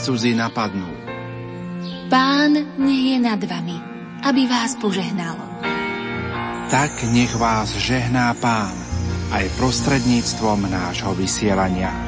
cudzí napadnú. Pán nech je nad vami, aby vás požehnal. Tak nech vás žehná Pán aj prostredníctvom nášho vysielania.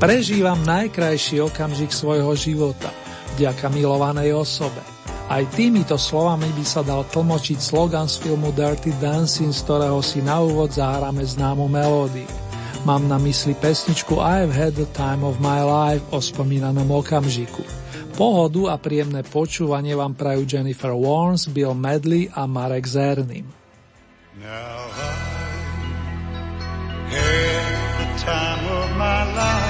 Prežívam najkrajší okamžik svojho života, vďaka milovanej osobe. Aj týmito slovami by sa dal tlmočiť slogan z filmu Dirty Dancing, z ktorého si na úvod zahráme známu melódiu. Mám na mysli pesničku I've had the time of my life o spomínanom okamžiku. Pohodu a príjemné počúvanie vám prajú Jennifer Warnes, Bill Medley a Marek Zernim. Now I had the time of my life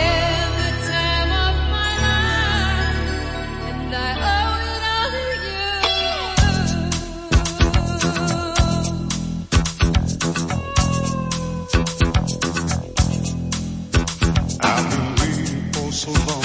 so.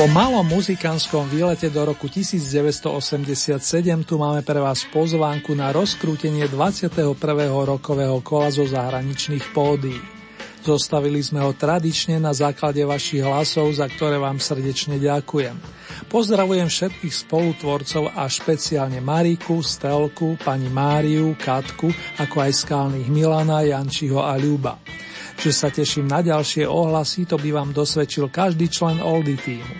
Po malom muzikánskom výlete do roku 1987 tu máme pre vás pozvánku na rozkrútenie 21. rokového kola zo zahraničných pódií. Zostavili sme ho tradične na základe vašich hlasov, za ktoré vám srdečne ďakujem. Pozdravujem všetkých spolutvorcov a špeciálne Mariku, Stelku, pani Máriu, Katku, ako aj skalných Milana, Jančiho a Ľuba. Že sa teším na ďalšie ohlasy, to by vám dosvedčil každý člen Oldy týmu.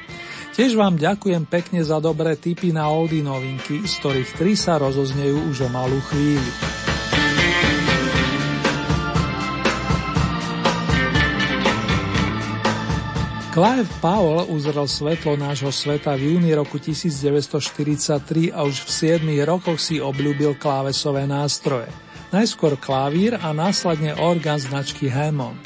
Tiež vám ďakujem pekne za dobré tipy na Oldy novinky, z ktorých tri sa rozoznejú už o malú chvíľu. Clive Powell uzrel svetlo nášho sveta v júni roku 1943 a už v 7 rokoch si obľúbil klávesové nástroje najskôr klavír a následne orgán značky Hammond.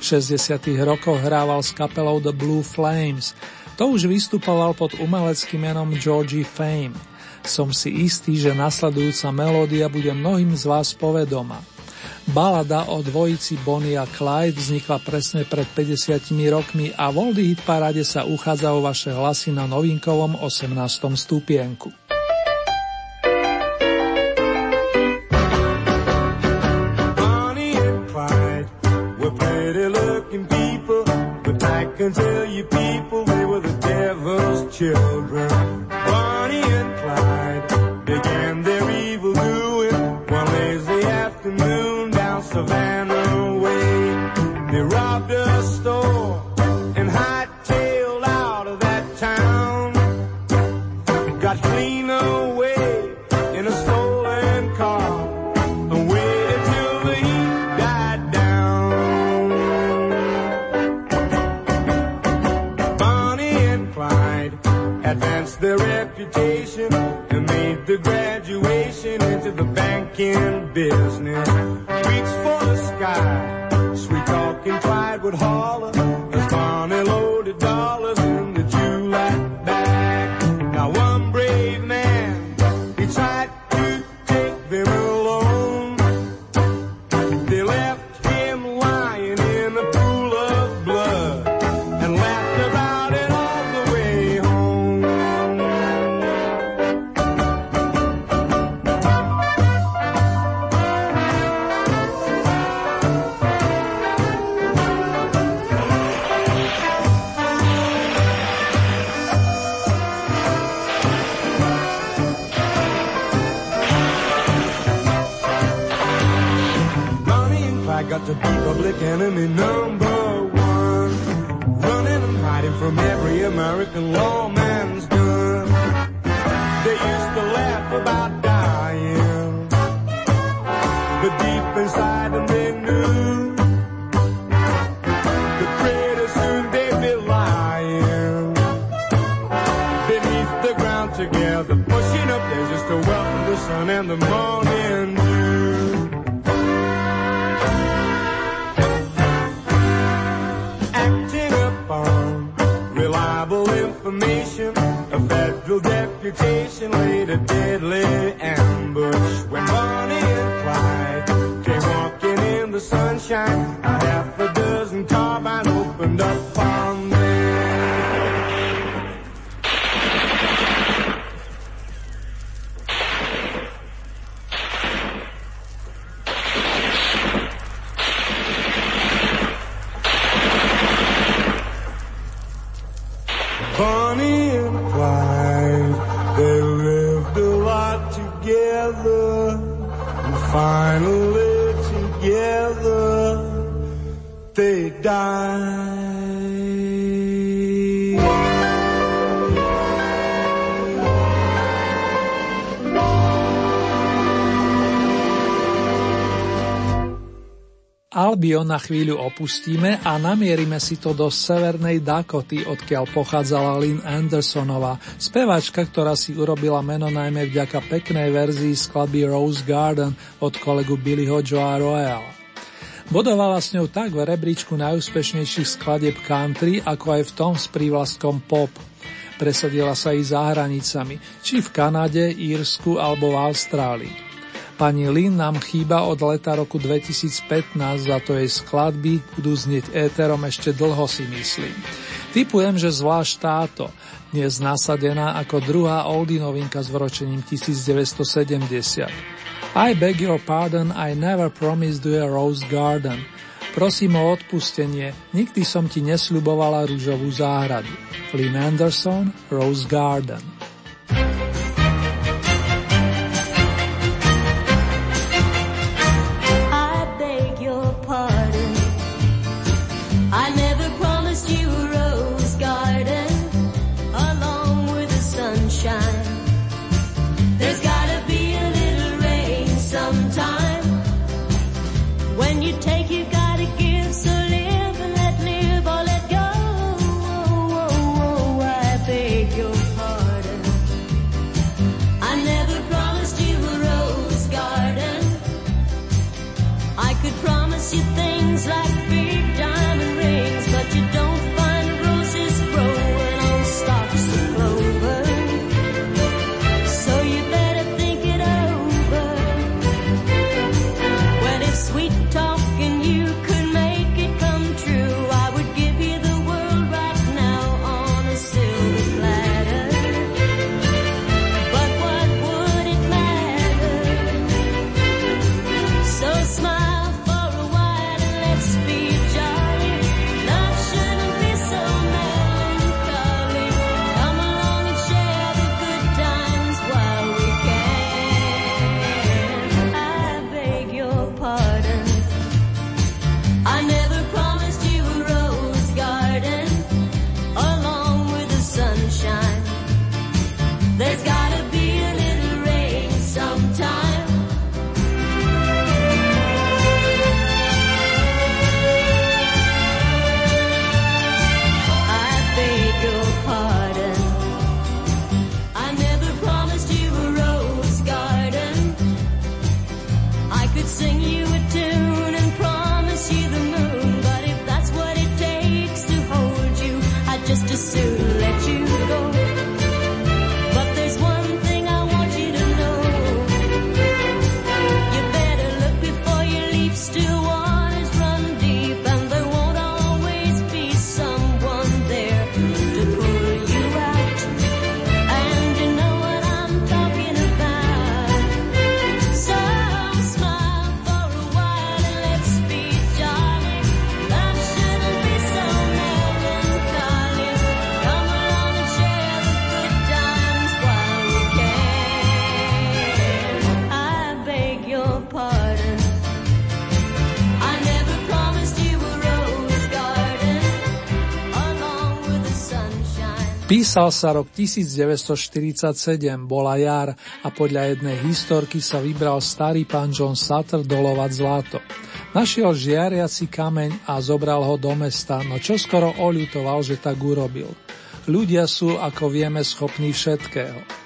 V 60. rokoch hrával s kapelou The Blue Flames, to už vystupoval pod umeleckým menom Georgie Fame. Som si istý, že nasledujúca melódia bude mnohým z vás povedoma. Balada o dvojici Bonnie a Clyde vznikla presne pred 50 rokmi a v Oldie Hit Parade sa uchádza o vaše hlasy na novinkovom 18. stupienku. You people they were the devil's children. The banking business. Reach for na chvíľu opustíme a namierime si to do severnej Dakoty, odkiaľ pochádzala Lynn Andersonová, speváčka, ktorá si urobila meno najmä vďaka peknej verzii skladby Rose Garden od kolegu Billyho Joa Royala. Bodovala s ňou tak v rebríčku najúspešnejších skladieb country, ako aj v tom s prívlastkom pop. Presadila sa i za hranicami, či v Kanade, Írsku alebo v Austrálii. Pani Lin nám chýba od leta roku 2015, za to jej skladby budú znieť éterom ešte dlho si myslím. Typujem, že zvlášť táto, dnes nasadená ako druhá oldie novinka s vročením 1970. I beg your pardon, I never promised you a rose garden. Prosím o odpustenie, nikdy som ti nesľubovala rúžovú záhradu. Lynn Anderson, Rose Garden. Písal sa rok 1947, bola jar a podľa jednej historky sa vybral starý pán John Sutter dolovať zlato. Našiel žiariaci kameň a zobral ho do mesta, no čoskoro oľutoval, že tak urobil. Ľudia sú, ako vieme, schopní všetkého.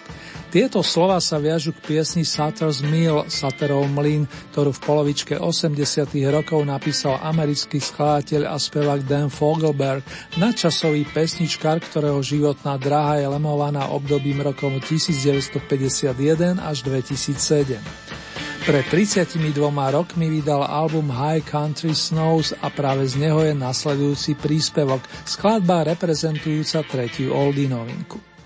Tieto slova sa viažu k piesni Sutter's Mill, Sutterov mlyn, ktorú v polovičke 80. rokov napísal americký skladateľ a spevák Dan Fogelberg, nadčasový pesničkár, ktorého životná dráha je lemovaná obdobím rokov 1951 až 2007. Pred 32 rokmi vydal album High Country Snows a práve z neho je nasledujúci príspevok, skladba reprezentujúca tretiu oldie novinku.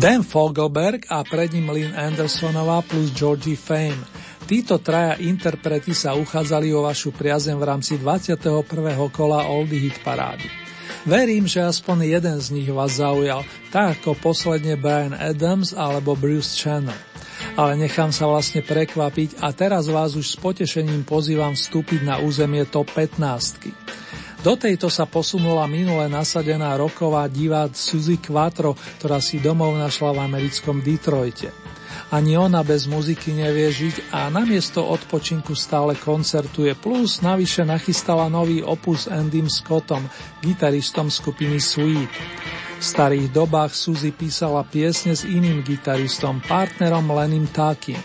Dan Fogelberg a pred ním Lynn Andersonová plus Georgie Fame. Títo traja interpreti sa uchádzali o vašu priazem v rámci 21. kola Oldie Hit parády. Verím, že aspoň jeden z nich vás zaujal, tak ako posledne Brian Adams alebo Bruce Channel. Ale nechám sa vlastne prekvapiť a teraz vás už s potešením pozývam vstúpiť na územie top 15. Do tejto sa posunula minule nasadená roková divá Suzy Quattro, ktorá si domov našla v americkom Detroite. Ani ona bez muziky nevie žiť a namiesto odpočinku stále koncertuje, plus navyše nachystala nový opus Andym Scottom, gitaristom skupiny Sweet. V starých dobách Suzy písala piesne s iným gitaristom, partnerom Lenim Takim.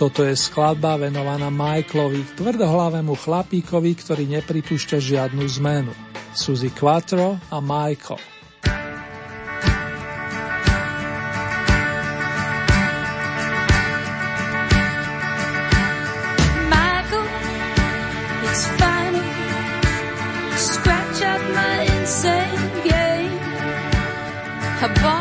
Toto je skladba venovaná Michaelovi, tvrdohlavému chlapíkovi, ktorý nepripúšťa žiadnu zmenu. Suzy Quattro a Michael. Must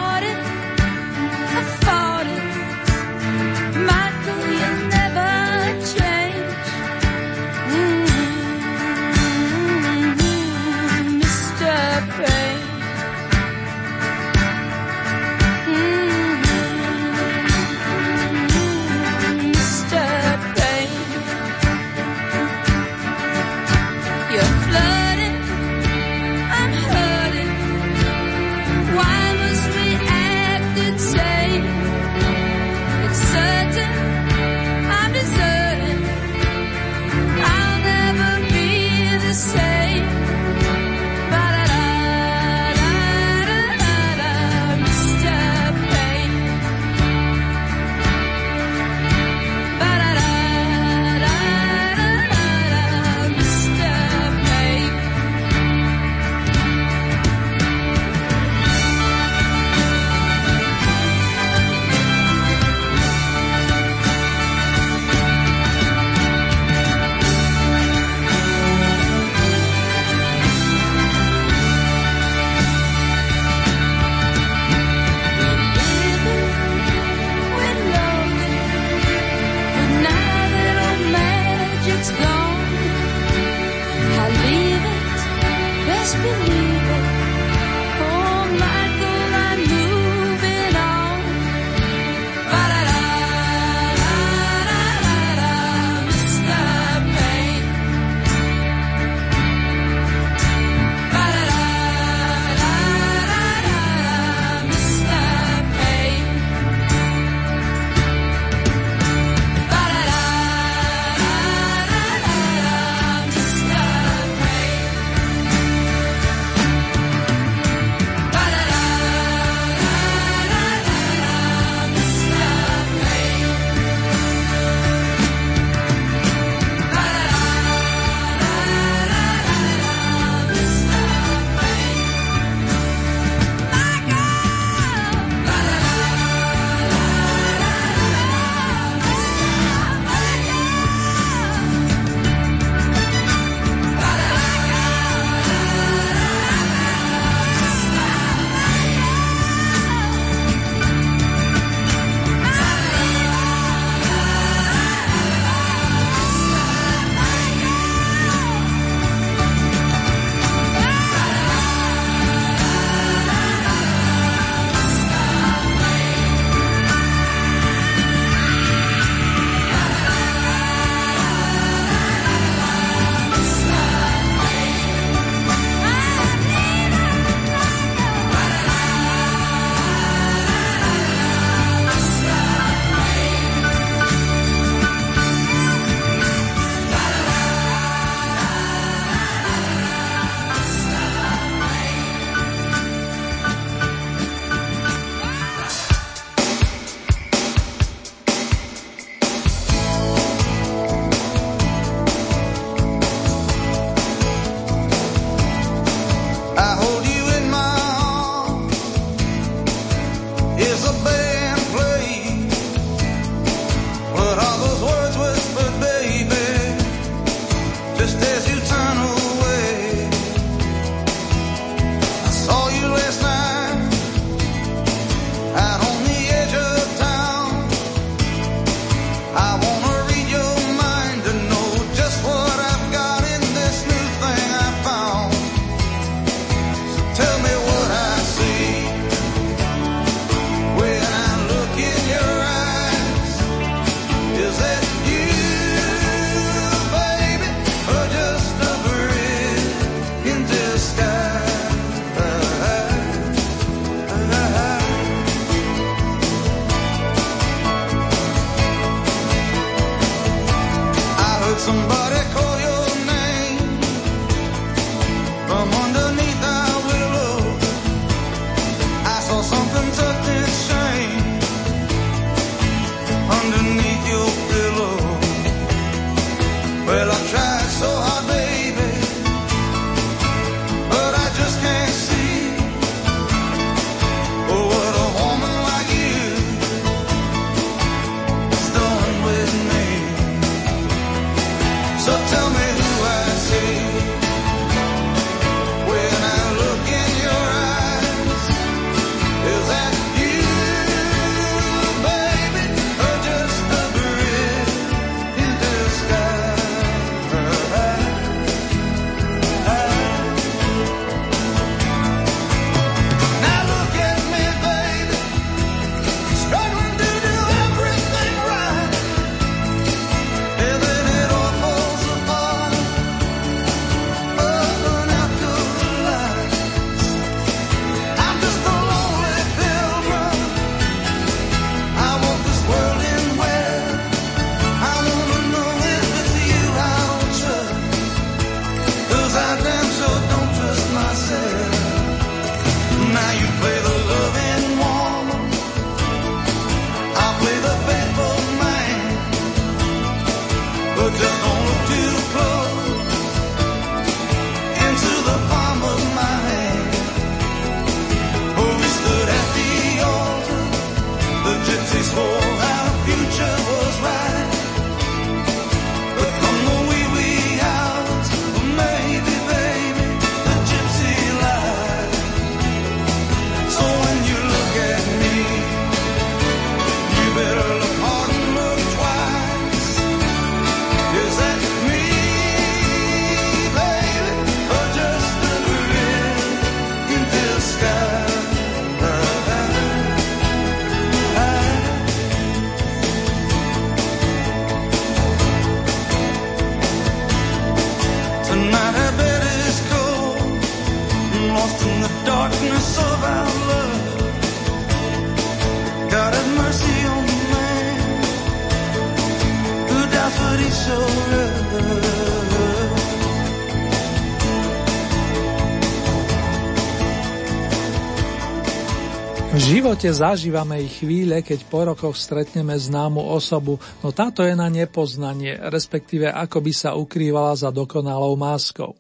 živote zažívame ich chvíle, keď po rokoch stretneme známu osobu, no táto je na nepoznanie, respektíve ako by sa ukrývala za dokonalou máskou.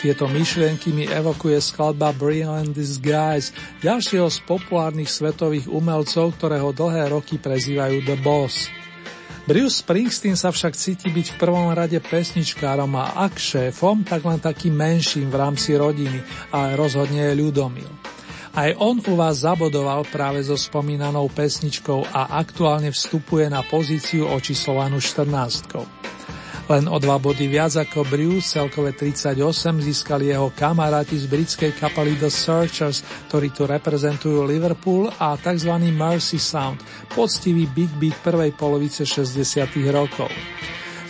Tieto myšlienky mi evokuje skladba Brilliant Disguise, ďalšieho z populárnych svetových umelcov, ktorého dlhé roky prezývajú The Boss. Bruce Springsteen sa však cíti byť v prvom rade pesničkárom a ak šéfom, tak len takým menším v rámci rodiny, ale rozhodne je ľudomil. Aj on u vás zabodoval práve so spomínanou pesničkou a aktuálne vstupuje na pozíciu očíslovanú 14. Len o dva body viac ako Bruce, celkové 38, získali jeho kamaráti z britskej kapely The Searchers, ktorí tu reprezentujú Liverpool a tzv. Mercy Sound, poctivý big beat prvej polovice 60 rokov.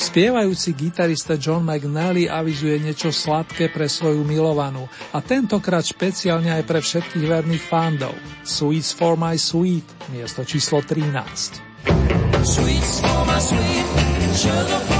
Spievajúci gitarista John McNally avizuje niečo sladké pre svoju milovanú a tentokrát špeciálne aj pre všetkých verných fandov. Sweets for my sweet, miesto číslo 13. Sweets for my sweet, sugar for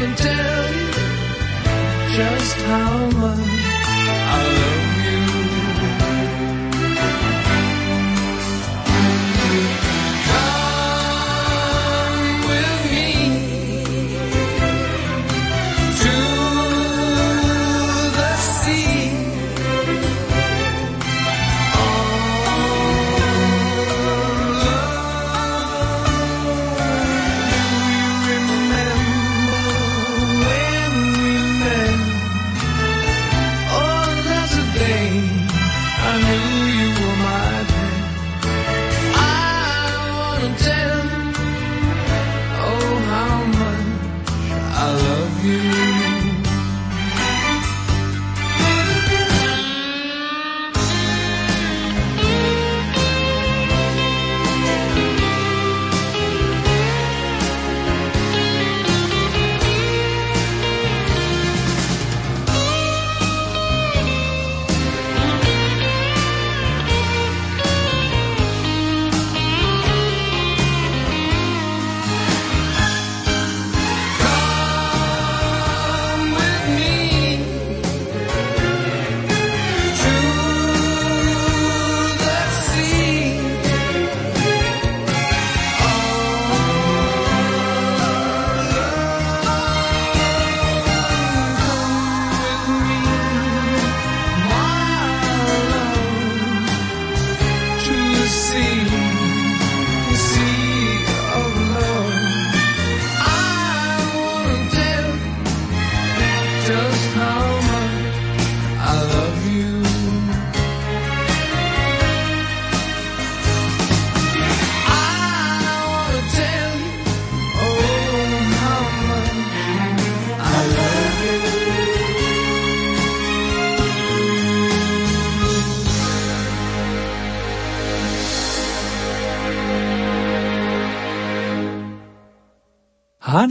can tell you just how much.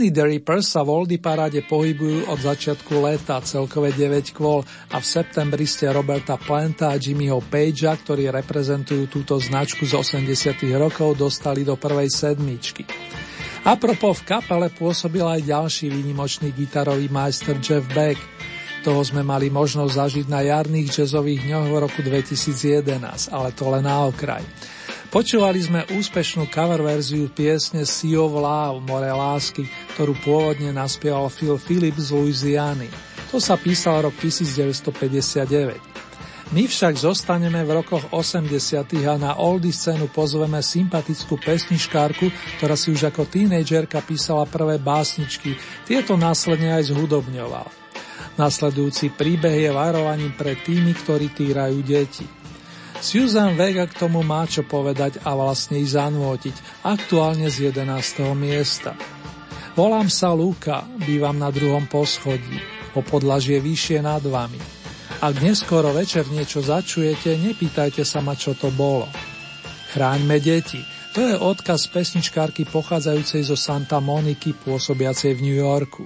Honey the Rippers sa v Oldie paráde pohybujú od začiatku leta, celkové 9 kvôl a v septembri ste Roberta Planta a Jimmyho Pagea, ktorí reprezentujú túto značku z 80 rokov, dostali do prvej sedmičky. Apropos v kapele pôsobil aj ďalší výnimočný gitarový majster Jeff Beck. Toho sme mali možnosť zažiť na jarných jazzových dňoch v roku 2011, ale to len na okraj. Počúvali sme úspešnú cover verziu piesne Sea of Love, More lásky, ktorú pôvodne naspieval Phil Phillips z Louisiany. To sa písal rok 1959. My však zostaneme v rokoch 80. a na oldie scénu pozveme sympatickú pesničkárku, ktorá si už ako tínejdžerka písala prvé básničky, tieto následne aj zhudobňoval. Nasledujúci príbeh je varovaním pre tými, ktorí týrajú deti. Susan Vega k tomu má čo povedať a vlastne ich zanútiť, aktuálne z 11. miesta. Volám sa Luka, bývam na druhom poschodí, po podlažie vyššie nad vami. Ak neskoro večer niečo začujete, nepýtajte sa ma, čo to bolo. Chráňme deti. To je odkaz pesničkárky pochádzajúcej zo Santa Moniky, pôsobiacej v New Yorku.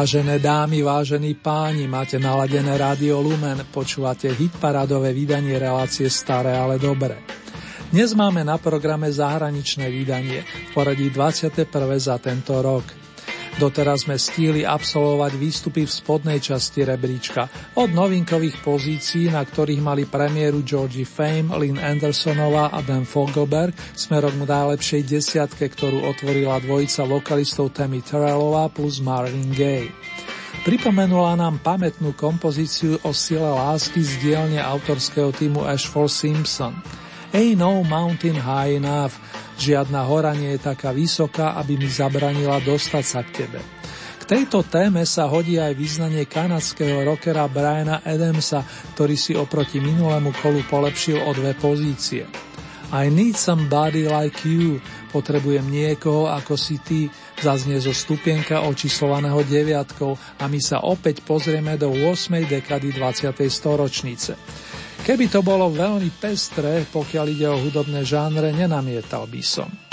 Vážené dámy, vážení páni, máte naladené rádio Lumen, počúvate hitparádové vydanie relácie Staré, ale dobré. Dnes máme na programe zahraničné vydanie poradí 21. za tento rok. Doteraz sme stíli absolvovať výstupy v spodnej časti rebríčka, od novinkových pozícií, na ktorých mali premiéru Georgie Fame, Lynn Andersonová a Dan Fogelberg, smerom k najlepšej desiatke, ktorú otvorila dvojica vokalistov Tammy Terrellová plus Marvin Gaye. Pripomenula nám pamätnú kompozíciu o sile lásky z dielne autorského týmu Ashford Simpson. Ain't no mountain high enough, Žiadna hora nie je taká vysoká, aby mi zabranila dostať sa k tebe. K tejto téme sa hodí aj význanie kanadského rockera Briana Adamsa, ktorý si oproti minulému kolu polepšil o dve pozície. I need somebody like you, potrebujem niekoho ako si ty, zaznie zo stupienka očíslovaného deviatkou a my sa opäť pozrieme do 8. dekady 20. storočnice. Keby to bolo veľmi pestré, pokiaľ ide o hudobné žánre, nenamietal by som.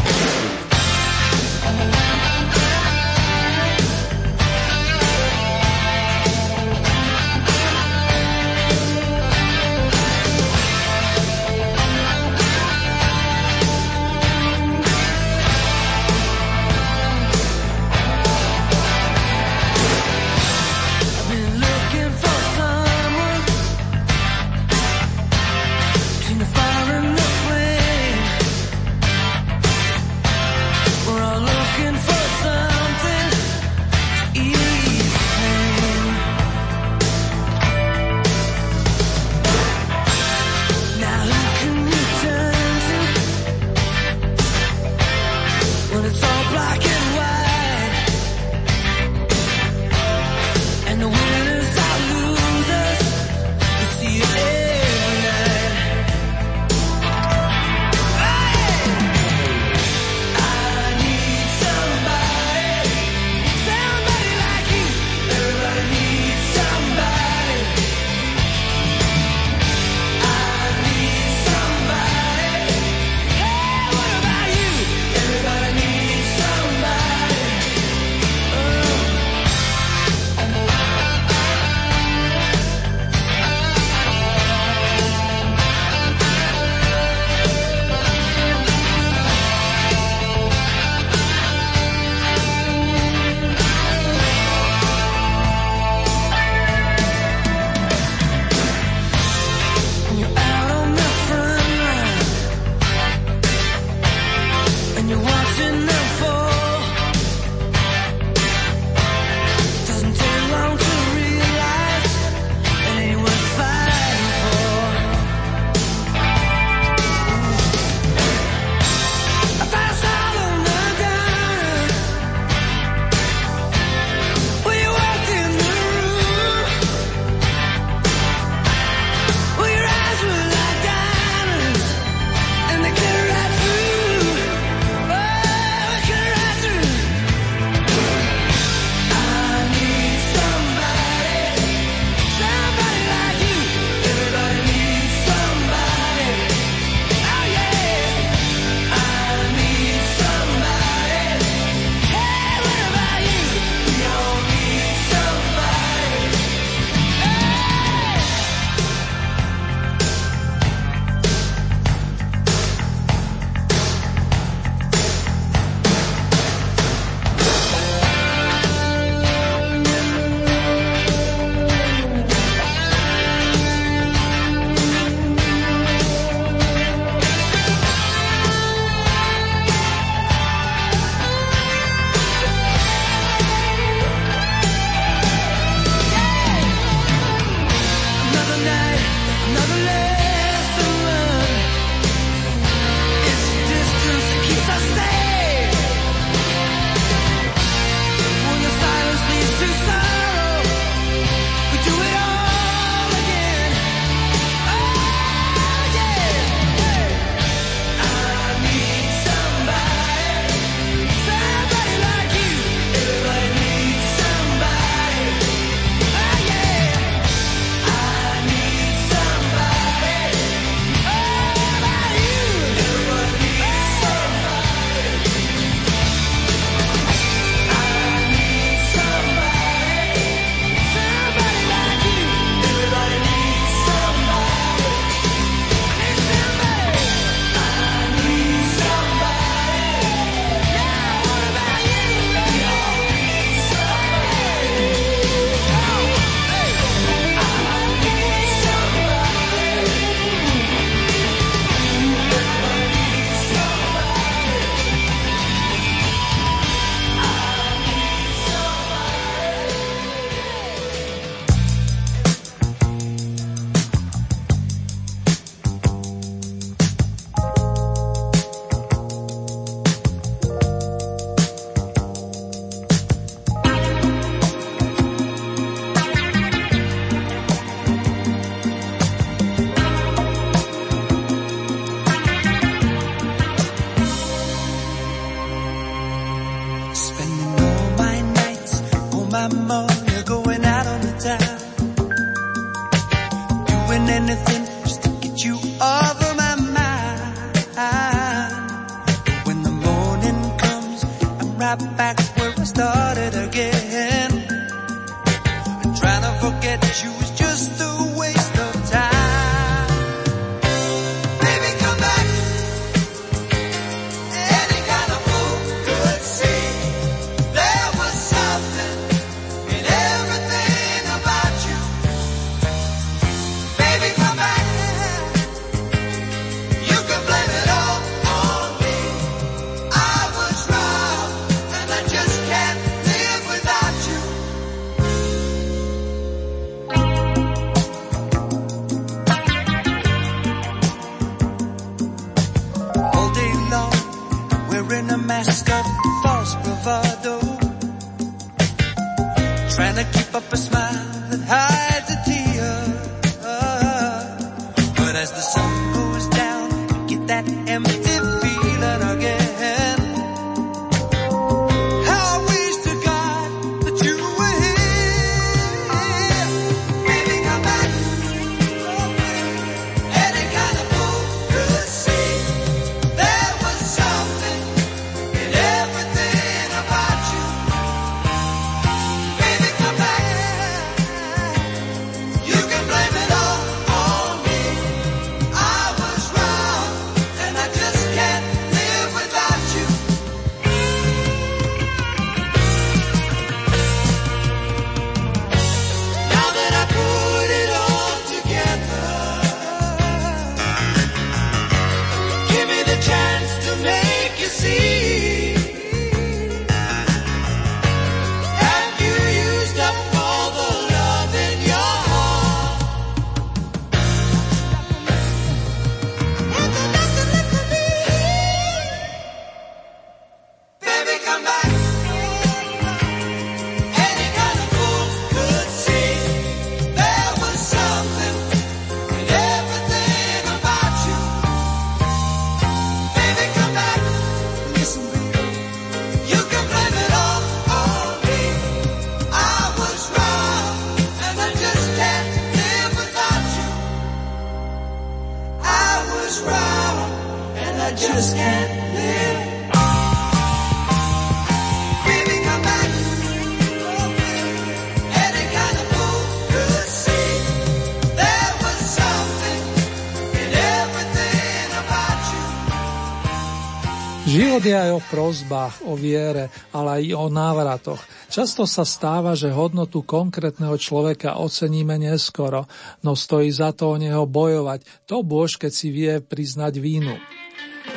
Život aj o prozbách, o viere, ale aj o návratoch. Často sa stáva, že hodnotu konkrétneho človeka oceníme neskoro, no stojí za to o neho bojovať, to bož, keď si vie priznať vínu.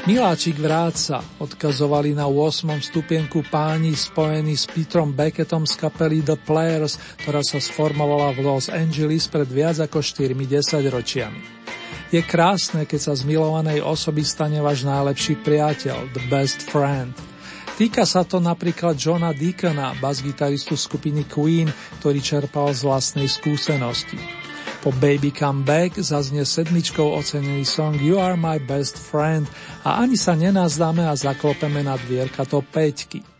Miláčik vráca, odkazovali na 8. stupienku páni spojení s Petrom Beckettom z kapely The Players, ktorá sa sformovala v Los Angeles pred viac ako 4 desaťročiami. Je krásne, keď sa z milovanej osoby stane váš najlepší priateľ, the best friend. Týka sa to napríklad Johna Deacona, basgitaristu skupiny Queen, ktorý čerpal z vlastnej skúsenosti. Po Baby Come Back zaznie sedmičkou ocenený song You Are My Best Friend a ani sa nenazdáme a zaklopeme na dvierka to peťky.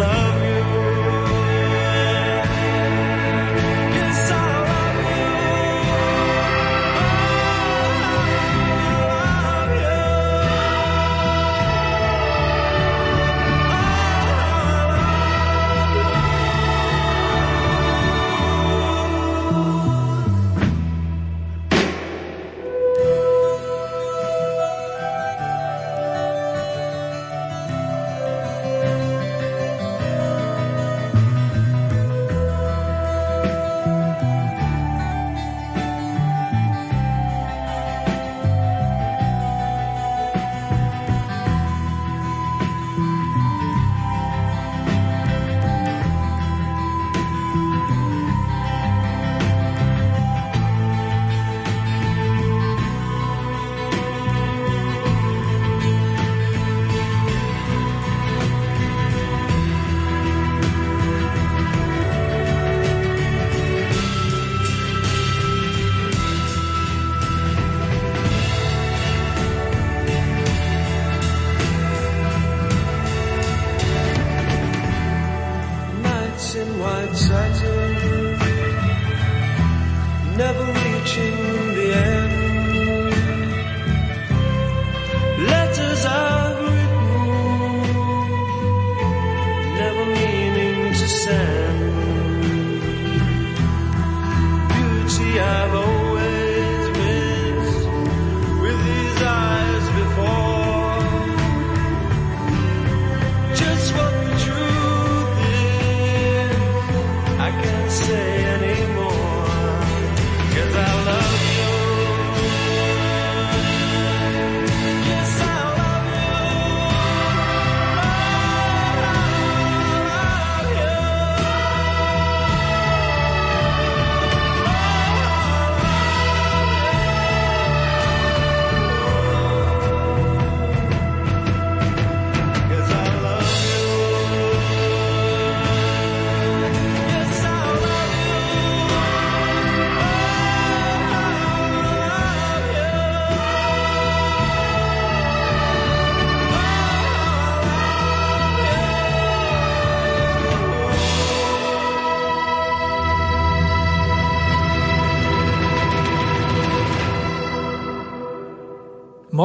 said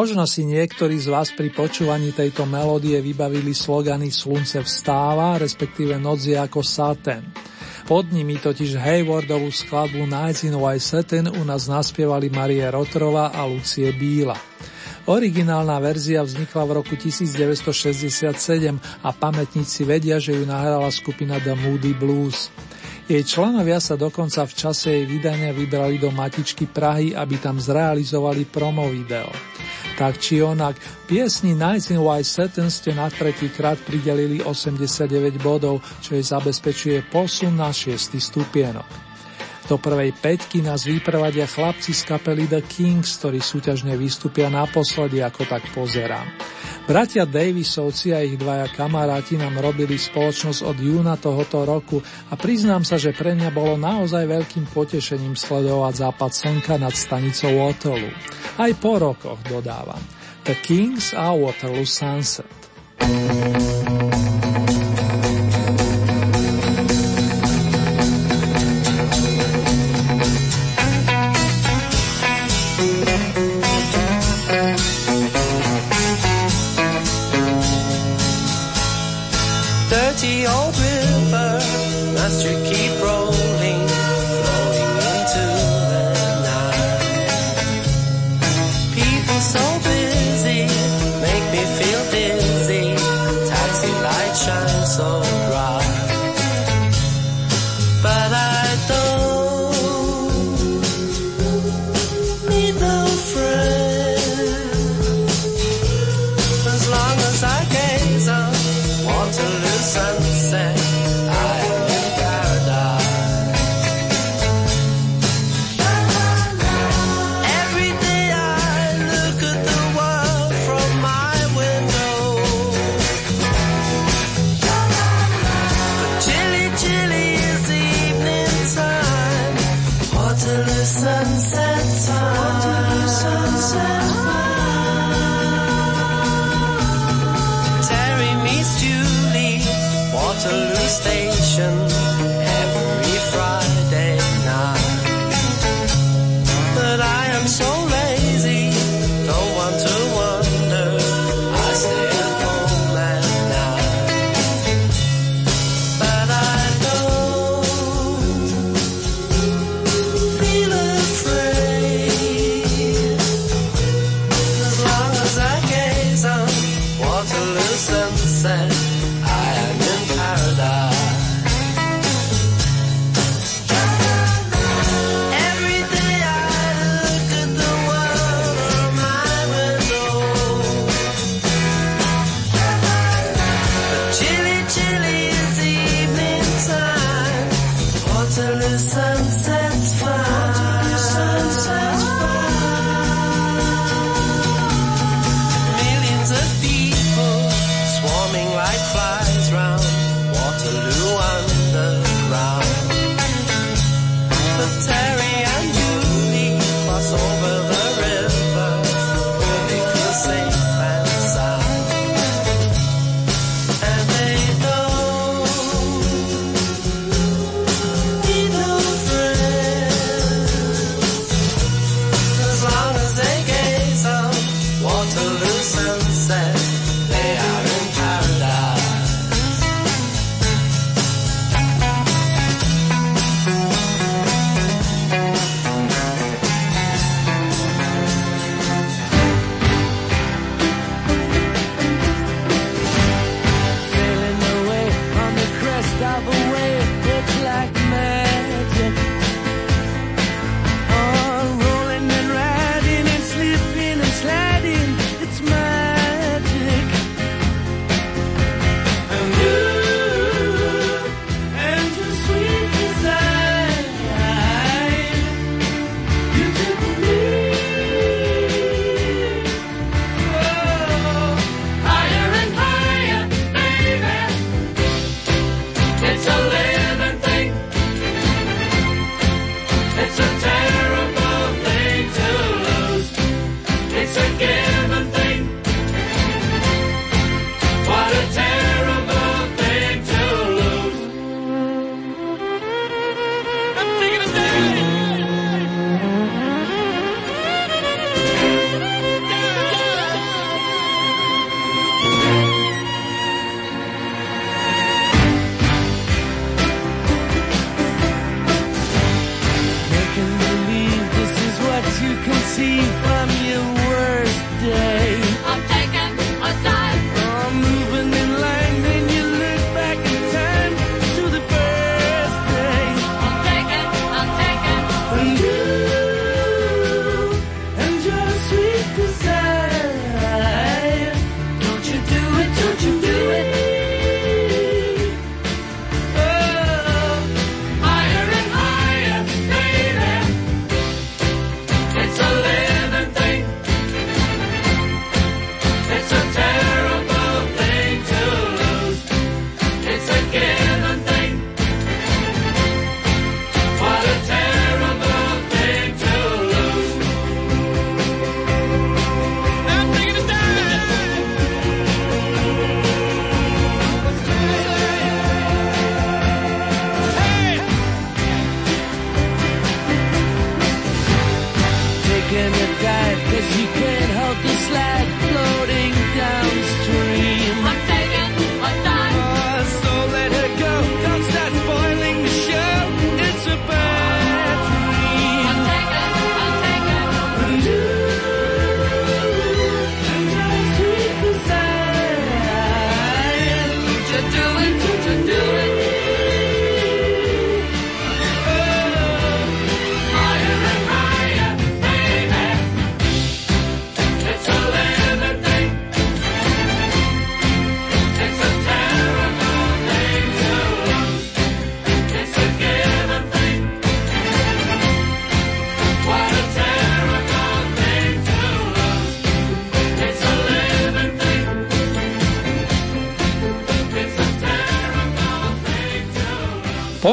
Možno si niektorí z vás pri počúvaní tejto melódie vybavili slogany Slunce vstáva, respektíve Noc je ako saten. Pod nimi totiž Haywardovú skladbu Nights in White Satin u nás naspievali Marie Rotrova a Lucie Bíla. Originálna verzia vznikla v roku 1967 a pamätníci vedia, že ju nahrala skupina The Moody Blues. Jej členovia sa dokonca v čase jej vydania vybrali do Matičky Prahy, aby tam zrealizovali promo video. Tak či onak, piesni Nights in White Satin ste na tretí krát pridelili 89 bodov, čo jej zabezpečuje posun na 6. stupienok. Do prvej peťky nás vyprevadia chlapci z kapely The Kings, ktorí súťažne vystúpia naposledy, ako tak pozerám. Bratia Davisovci a ich dvaja kamaráti nám robili spoločnosť od júna tohoto roku a priznám sa, že pre mňa bolo naozaj veľkým potešením sledovať západ slnka nad stanicou Waterloo. Aj po rokoch dodávam. The Kings a Waterloo Sunset. like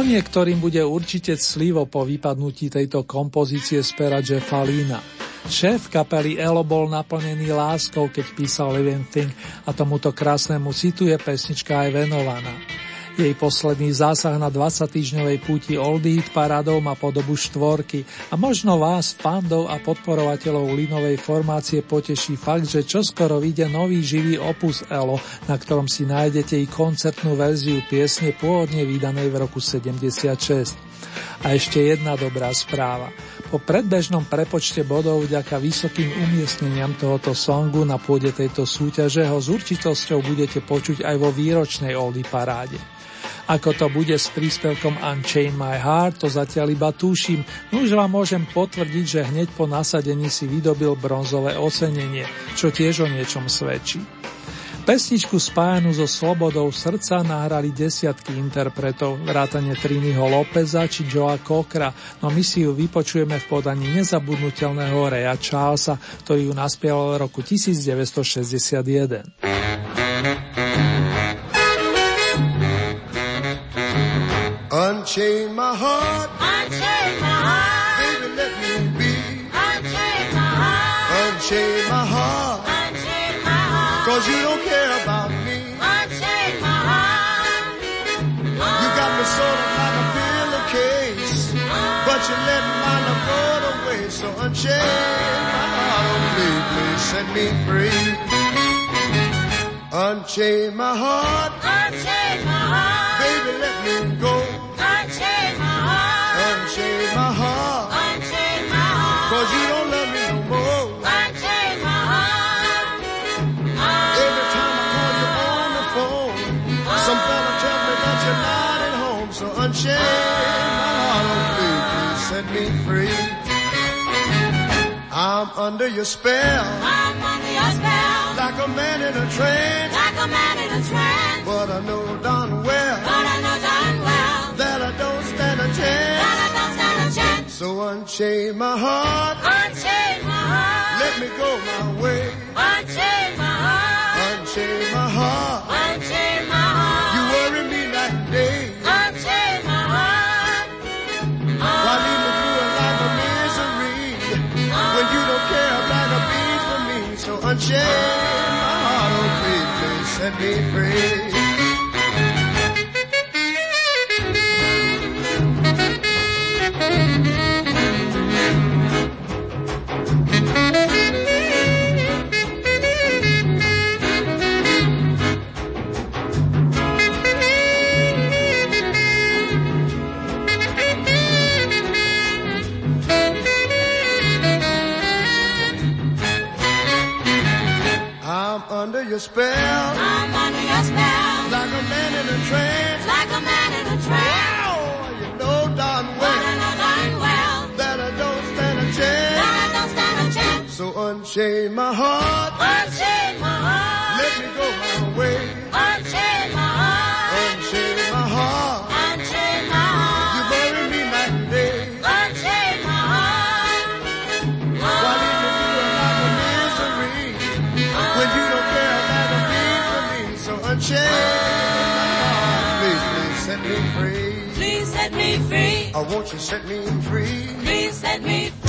Po niektorým bude určite clivo po vypadnutí tejto kompozície z pera Jeffa Lina. Šéf kapely Elo bol naplnený láskou, keď písal Living Thing a tomuto krásnemu citu je pesnička aj venovaná. Jej posledný zásah na 20-týždňovej púti Oldie Hit parádou má podobu štvorky a možno vás, fandov a podporovateľov linovej formácie poteší fakt, že čoskoro vyjde nový živý opus Elo, na ktorom si nájdete i koncertnú verziu piesne pôvodne vydanej v roku 76. A ešte jedna dobrá správa. Po predbežnom prepočte bodov vďaka vysokým umiestneniam tohoto songu na pôde tejto súťaže ho s určitosťou budete počuť aj vo výročnej Oldie paráde. Ako to bude s príspevkom Unchain My Heart, to zatiaľ iba tuším, no už vám môžem potvrdiť, že hneď po nasadení si vydobil bronzové ocenenie, čo tiež o niečom svedčí. Pesničku spájanú so slobodou srdca nahrali desiatky interpretov, vrátane Triniho Lópeza či Joa Kokra, no my si ju vypočujeme v podaní nezabudnutelného Reja Charlesa, ktorý ju naspieval v roku 1961. Unchain my heart. Unchain my heart. Baby, let me be. Unchain my heart. Unchain my heart. Unchain my heart. Cause you don't care about me. Unchain my heart. You got me sort of like a pillowcase. But you let mine go away. So unchain my heart. Oh, please, please set me free. Unchain my heart. Unchain my heart. Baby, let me go. Under your spell. I'm under your spell. Like a man in a trance. Like a man in a trance. But I know darn well. But I know darn well. That I don't stand a chance. That I don't stand a chance. So unchain my heart. Unchain my heart. Let me go my way. Unchain my heart. Unchain my heart. Unchain unchain my heart, oh please, please set me free. Me. Or oh, won't you set me free? Please set me free.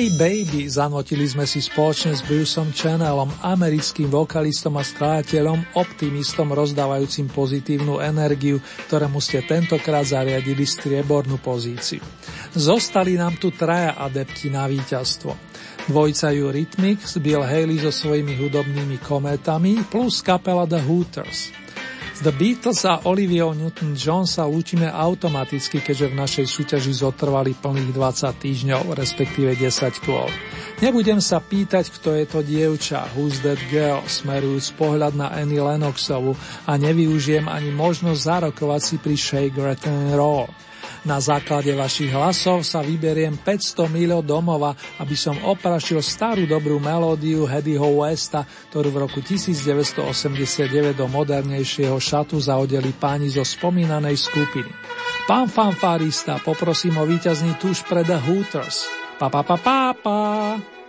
Hey Baby zanotili sme si spoločne s Bruceom Channelom, americkým vokalistom a skladateľom, optimistom rozdávajúcim pozitívnu energiu, ktorému ste tentokrát zariadili striebornú pozíciu. Zostali nám tu traja adepti na víťazstvo. Dvojca Eurythmics, Bill Haley so svojimi hudobnými kometami plus kapela The Hooters. The Beatles a Olivia Newton-John sa lúčime automaticky, keďže v našej súťaži zotrvali plných 20 týždňov, respektíve 10 kôl. Nebudem sa pýtať, kto je to dievča, who's that girl, smerujúc pohľad na Annie Lennoxovu a nevyužijem ani možnosť zarokovať si pri Shake, Rattle Roll. Na základe vašich hlasov sa vyberiem 500 mil domova, aby som oprašil starú dobrú melódiu Hedyho Westa, ktorú v roku 1989 do modernejšieho šatu zaodeli páni zo spomínanej skupiny. Pán fanfárista, poprosím o víťazný tuš pre The Hooters. Pa pa pa pa pa.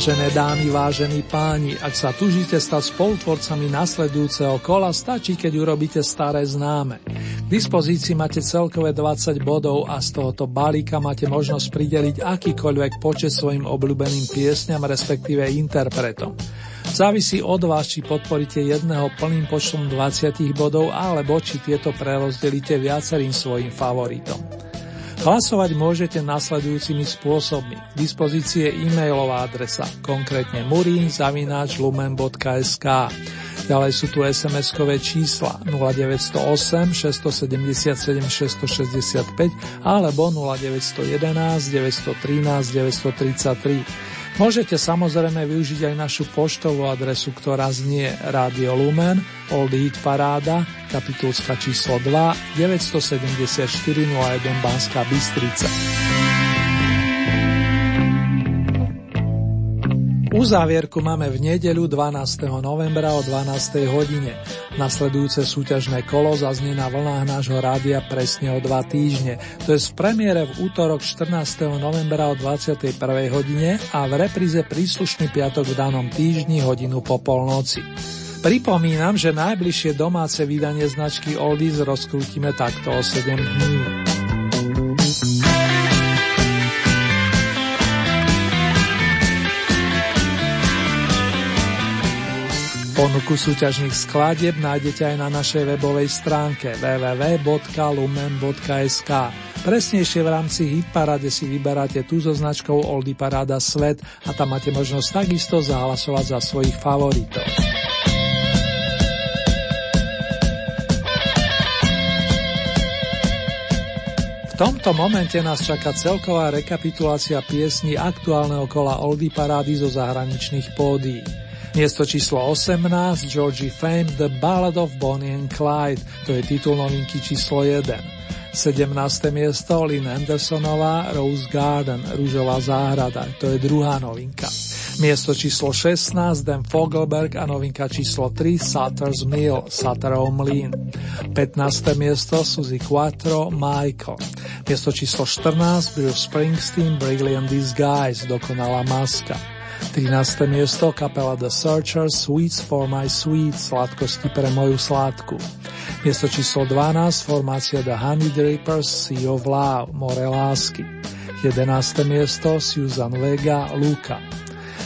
Vážené dámy, vážení páni, ak sa tužíte stať spolutvorcami nasledujúceho kola, stačí, keď urobíte staré známe. K dispozícii máte celkové 20 bodov a z tohoto balíka máte možnosť prideliť akýkoľvek počet svojim obľúbeným piesňam, respektíve interpretom. Závisí od vás, či podporíte jedného plným počtom 20 bodov, alebo či tieto prerozdelíte viacerým svojim favoritom. Hlasovať môžete nasledujúcimi spôsobmi. K dispozície e-mailová adresa, konkrétne murinzavináčlumen.sk. Ďalej sú tu SMS-kové čísla 0908 677 665 alebo 0911 913 933. Môžete samozrejme využiť aj našu poštovú adresu, ktorá znie Radio Lumen, Old Hit Paráda, kapitulska číslo 2, 974 01 Banská Bystrica. Uzávierku máme v nedeľu 12. novembra o 12. hodine. Nasledujúce súťažné kolo zaznie na vlnách nášho rádia presne o dva týždne. To je z premiére v útorok 14. novembra o 21. hodine a v repríze príslušný piatok v danom týždni hodinu po polnoci. Pripomínam, že najbližšie domáce vydanie značky Oldies rozkrútime takto o 7 dní. Ponuku súťažných skladieb nájdete aj na našej webovej stránke www.lumen.sk. Presnejšie v rámci Hitparade si vyberáte tú so značkou Oldy Paráda Svet a tam máte možnosť takisto zahlasovať za svojich favoritov. V tomto momente nás čaká celková rekapitulácia piesní aktuálneho kola Oldy Parády zo zahraničných pódií. Miesto číslo 18 Georgie Fame The Ballad of Bonnie and Clyde, to je titul novinky číslo 1. 17. miesto Lynn Andersonová Rose Garden, Rúžová záhrada, to je druhá novinka. Miesto číslo 16 Dan Fogelberg a novinka číslo 3 Sutter's Mill, Sutterov mlín. 15. miesto Suzy Quattro Michael. Miesto číslo 14 Bruce Springsteen Brilliant Disguise, dokonalá maska. 13. miesto kapela The Searchers Sweets for my sweet, sladkosti pre moju sladku. Miesto číslo 12 formácia The Honey Drippers Sea of Love, More lásky. 11. miesto Susan Vega Luka.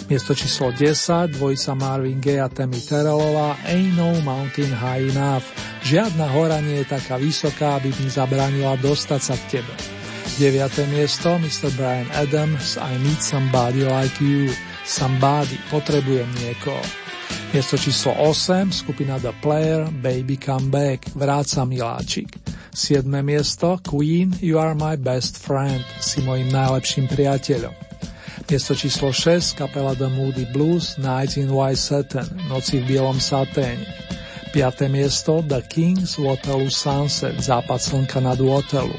Miesto číslo 10 dvojica Marvin Gaye a Temi Terelová Ain't no mountain high enough. Žiadna hora nie je taká vysoká, aby mi zabranila dostať sa k tebe. 9. miesto Mr. Brian Adams I Need Somebody Like You. Somebody, potrebujem niekoho. Miesto číslo 8, skupina The Player, Baby Come Back, Vráca miláčik. 7. miesto, Queen, You Are My Best Friend, si mojim najlepším priateľom. Miesto číslo 6, kapela The Moody Blues, Nights in White Satin, Noci v bielom saténe. 5. miesto The Kings, Waterloo Sunset, Západ slnka nad Waterloo.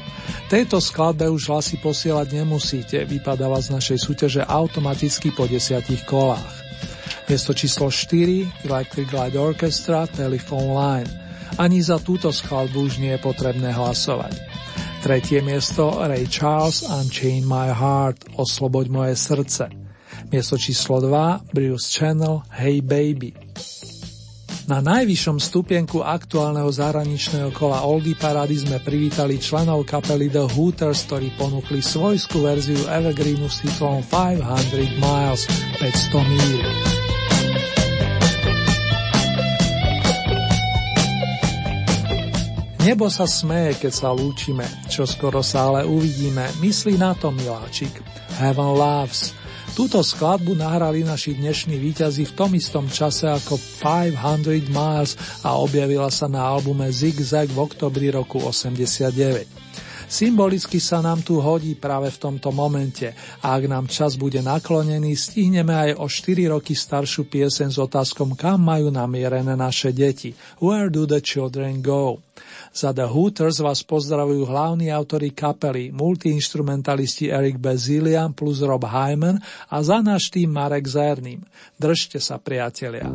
Tejto skladbe už hlasy posielať nemusíte, vypadáva z našej súťaže automaticky po desiatich kolách. Miesto číslo 4 Electric Light Orchestra Telephone Line. Ani za túto skladbu už nie je potrebné hlasovať. Tretie miesto Ray Charles Unchain My Heart Osloboď moje srdce. Miesto číslo 2 Bruce Channel Hey Baby. Na najvyššom stupienku aktuálneho zahraničného kola Oldy Parady sme privítali členov kapely The Hooters, ktorí ponúkli svojskú verziu Evergreenu s titulom 500 Miles, 500 míl. Nebo sa smeje, keď sa lúčime, čo skoro sa ale uvidíme. Myslí na to, miláčik. Heaven loves. Túto skladbu nahrali naši dnešní víťazi v tom istom čase ako 500 Miles a objavila sa na albume Zig Zag v oktobri roku 89. Symbolicky sa nám tu hodí práve v tomto momente a ak nám čas bude naklonený, stihneme aj o 4 roky staršiu piesen s otázkom, kam majú namierené naše deti. Where do the children go? Za The Hooters vás pozdravujú hlavní autory kapely, multiinstrumentalisti Eric Bazilian plus Rob Hyman a za náš tým Marek Zerným. Držte sa, priatelia.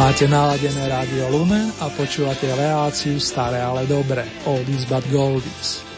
Máte naladené rádio Lumen a počúvate reláciu Staré ale dobre, Oldies but Goldies.